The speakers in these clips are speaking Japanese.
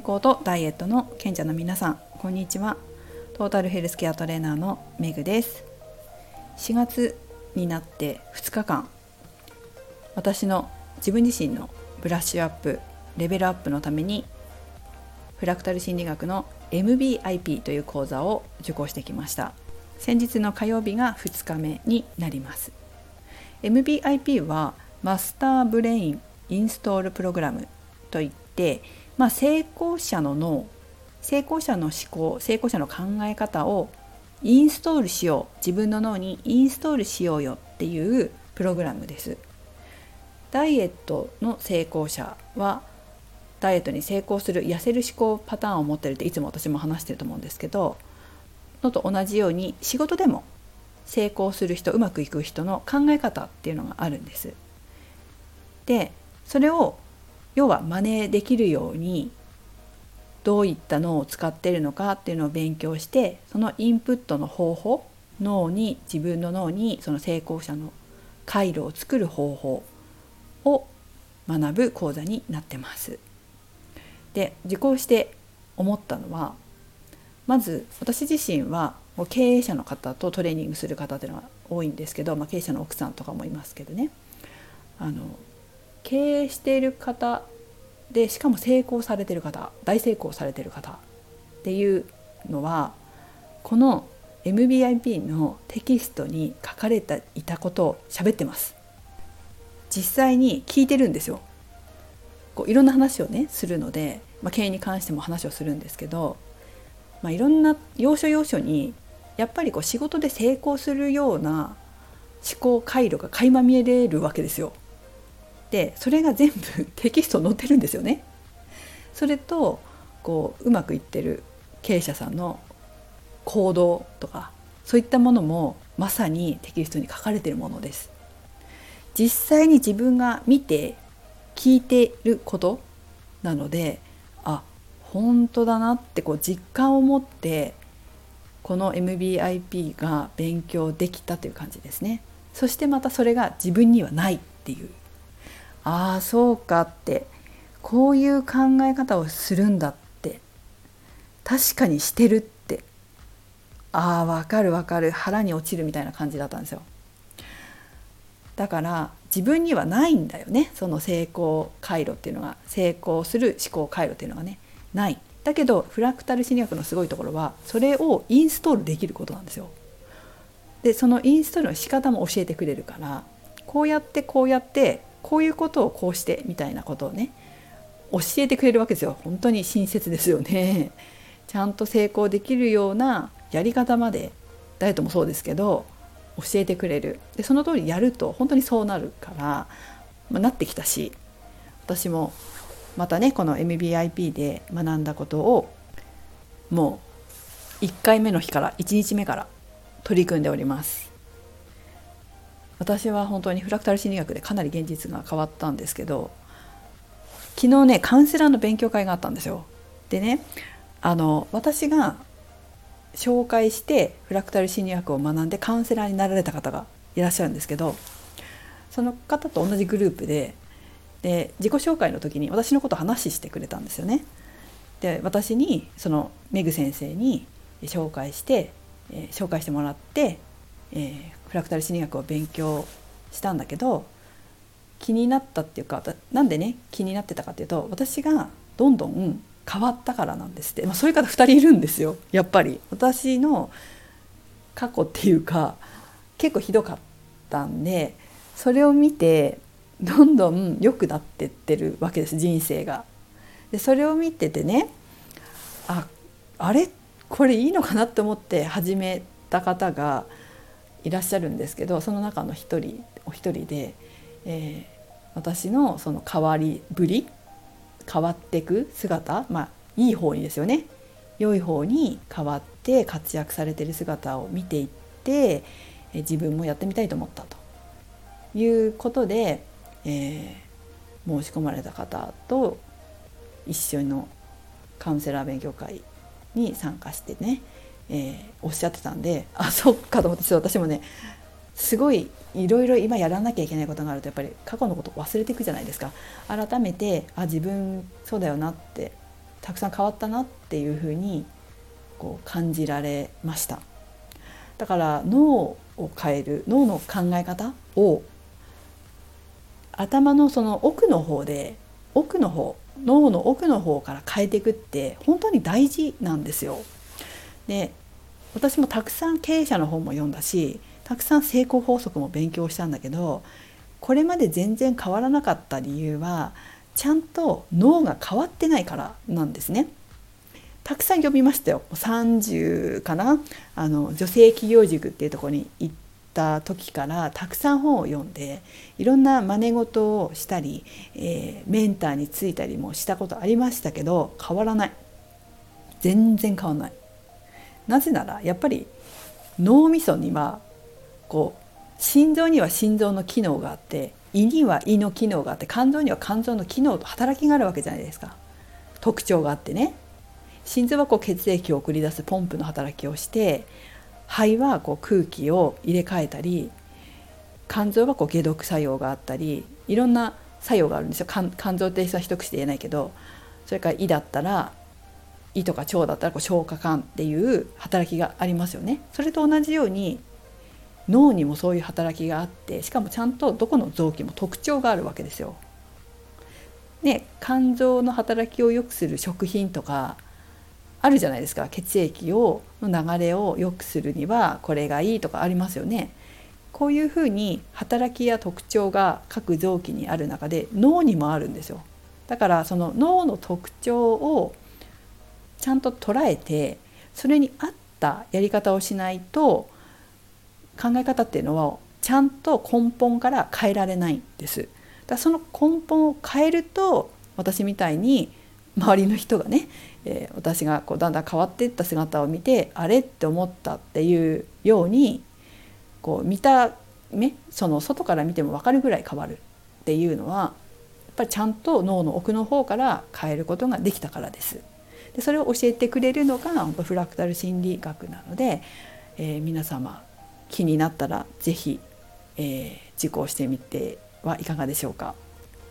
健康とダイエットの賢者の皆さんこんにちは。トータルヘルスケアトレーナーのメグです。4月になって2日間私の自分自身のブラッシュアップレベルアップのためにフラクタル心理学の MBIP という講座を受講してきました。先日の火曜日が2日目になります。MBIP はマスターブレインインストールプログラムといって、まあ、成功者の脳成功者の思考成功者の考え方をインストールしよう自分の脳にインストールしようよっていうプログラムですダイエットの成功者はダイエットに成功する痩せる思考パターンを持ってるっていつも私も話してると思うんですけどのと同じように仕事でも成功する人うまくいく人の考え方っていうのがあるんです。でそれを要は真似できるようにどういった脳を使ってるのかっていうのを勉強してそのインプットの方法脳に自分の脳にその成功者の回路を作る方法を学ぶ講座になってます。で受講して思ったのはまず私自身は経営者の方とトレーニングする方っていうのは多いんですけど、まあ、経営者の奥さんとかもいますけどねあの経営している方でしかも成功されてる方大成功されてる方っていうのはこの MBIP のテキストに書かれていたことを喋ってます実際に聞いてるんですよこういろんな話をねするので、まあ、経営に関しても話をするんですけど、まあ、いろんな要所要所にやっぱりこう仕事で成功するような思考回路が垣間見えれるわけですよ。でそれが全部テキスト載ってるんですよね。それとこううまくいってる経営者さんの行動とかそういったものもまさにテキストに書かれているものです。実際に自分が見て聞いてることなのであ本当だなってこう実感を持ってこの MBIP が勉強できたという感じですね。そしてまたそれが自分にはないっていうああそうかって。こういう考え方をするんだって。確かにしてるって。ああわかるわかる。腹に落ちるみたいな感じだったんですよ。だから自分にはないんだよね。その成功回路っていうのが。成功する思考回路っていうのがね。ない。だけどフラクタル心理学のすごいところはそれをインストールできることなんですよ。でそのインストールの仕方も教えてくれるからこうやってこうやってこういうことをこうしてみたいなことをね教えてくれるわけですよ。本当に親切ですよね。ちゃんと成功できるようなやり方までダイエットもそうですけど教えてくれる。でその通りやると本当にそうなるから、まあ、なってきたし私もまたねこの MBIP で学んだことをもう1回目の日から1日目から取り組んでおります。私は本当にフラクタル心理学でかなり現実が変わったんですけど昨日ねカウンセラーの勉強会があったんですよ。でねあの私が紹介してフラクタル心理学を学んでカウンセラーになられた方がいらっしゃるんですけどその方と同じグループでで自己紹介の時に私のことを話してくれたんですよね。で私にそのメグ先生に紹介して、え、紹介してもらって、えー、フラクタル心理学を勉強したんだけど気になったっていうかなんでね気になってたかっていうと私がどんどん変わったからなんですって、まあ、そういう方2人いるんですよ。やっぱり。私の過去っていうか結構ひどかったんでそれを見てどんどん良くなってってるわけです人生が。でそれを見ててねああれ？これいいのかなって思って始めた方がいらっしゃるんですけどその中の一人お一人で、えー、私のその変わりぶり変わってく姿まあいい方にですよね。良い方に変わって活躍されてる姿を見ていって、えー、自分もやってみたいと思ったと。いうことで、えー、申し込まれた方と一緒のカウンセラー勉強会に参加してねえー、おっしゃってたんであそっかと思って私もねすごいいろいろ今やらなきゃいけないことがあるとやっぱり過去のこと忘れていくじゃないですか改めてあ自分そうだよなってたくさん変わったなっていうふうにこう感じられましただから脳を変える脳の考え方を頭のその奥の方で奥の方脳の奥の方から変えていくって本当に大事なんですよ。で私もたくさん経営者の本も読んだしたくさん成功法則も勉強したんだけどこれまで全然変わらなかった理由はちゃんと脳が変わってないからなんですね。たくさん読みましたよ。30かな？あの女性企業塾っていうとこに行った時からたくさん本を読んでいろんな真似事をしたり、えー、メンターについたりもしたことありましたけど変わらない。全然変わらない。なぜならやっぱり脳みそにはこう心臓には心臓の機能があって胃には胃の機能があって肝臓には肝臓の機能と働きがあるわけじゃないですか。特徴があってね。心臓はこう血液を送り出すポンプの働きをして肺はこう空気を入れ替えたり肝臓はこう解毒作用があったりいろんな作用があるんですよ。肝臓って人は一口で言えないけどそれから胃だったら胃とか腸だったらこう消化管っていう働きがありますよね。それと同じように脳にもそういう働きがあってしかもちゃんとどこの臓器も特徴があるわけですよ。で肝臓の働きを良くする食品とかあるじゃないですか血液をの流れを良くするにはこれがいいとかありますよね。こういうふうに働きや特徴が各臓器にある中で脳にもあるんですよ。だからその脳の特徴をちゃんと捉えてそれに合ったやり方をしないと考え方っていうのはちゃんと根本から変えられないんです。だからその根本を変えると私みたいに周りの人がね、えー、私がこうだんだん変わっていった姿を見てあれって思ったっていうようにこう見た目その外から見ても分かるぐらい変わるっていうのはやっぱりちゃんと脳の奥の方から変えることができたからです。でそれを教えてくれるのがフラクタル心理学なので、えー、皆様気になったら是非、えー、受講してみてはいかがでしょうか。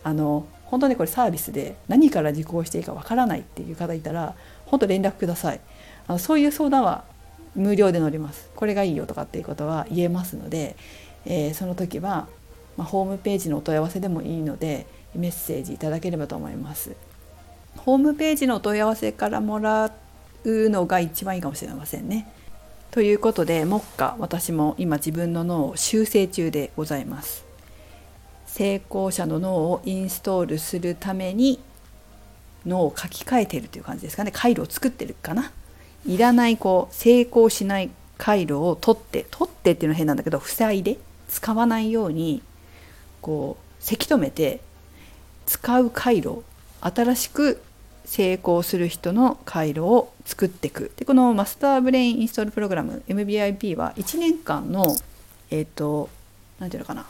あの本当にこれサービスで何から受講していいかわからないっていう方いたら本当連絡ください。あのそういう相談は無料で乗ります。これがいいよとかっていうことは言えますので、えー、その時は、まあ、ホームページのお問い合わせでもいいのでメッセージいただければと思います。ホームページの問い合わせからもらうのが一番いいかもしれませんね。ということで目下私も今自分の脳を修正中でございます。成功者の脳をインストールするために脳を書き換えているという感じですかね。回路を作ってるかな。いらないこう成功しない回路を取って取ってっていうのは変なんだけど塞いで使わないようにこうせき止めて使う回路新しく成功する人の回路を作っていくでこのマスターブレインインストールプログラム MBIP は1年間のえっ、ー、と何て言うのかな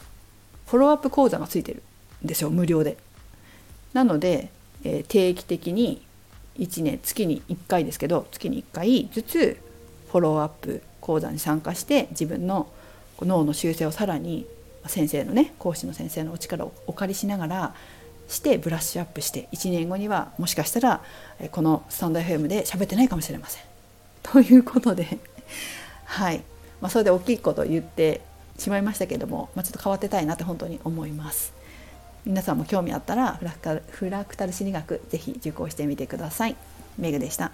フォローアップ講座がついてるんですよ無料で。なので、えー、定期的に1年月に1回ですけど月に1回ずつフォローアップ講座に参加して自分の脳の修正をさらに先生のね講師の先生のお力をお借りしながらしてブラッシュアップして1年後にはもしかしたらこのスタンド FM で喋ってないかもしれません。ということで はい、まあ、それで大きいこと言ってしまいましたけども、まあ、ちょっと変わってたいなって本当に思います。皆さんも興味あったらフラクタル心理学ぜひ受講してみてください。メグでした。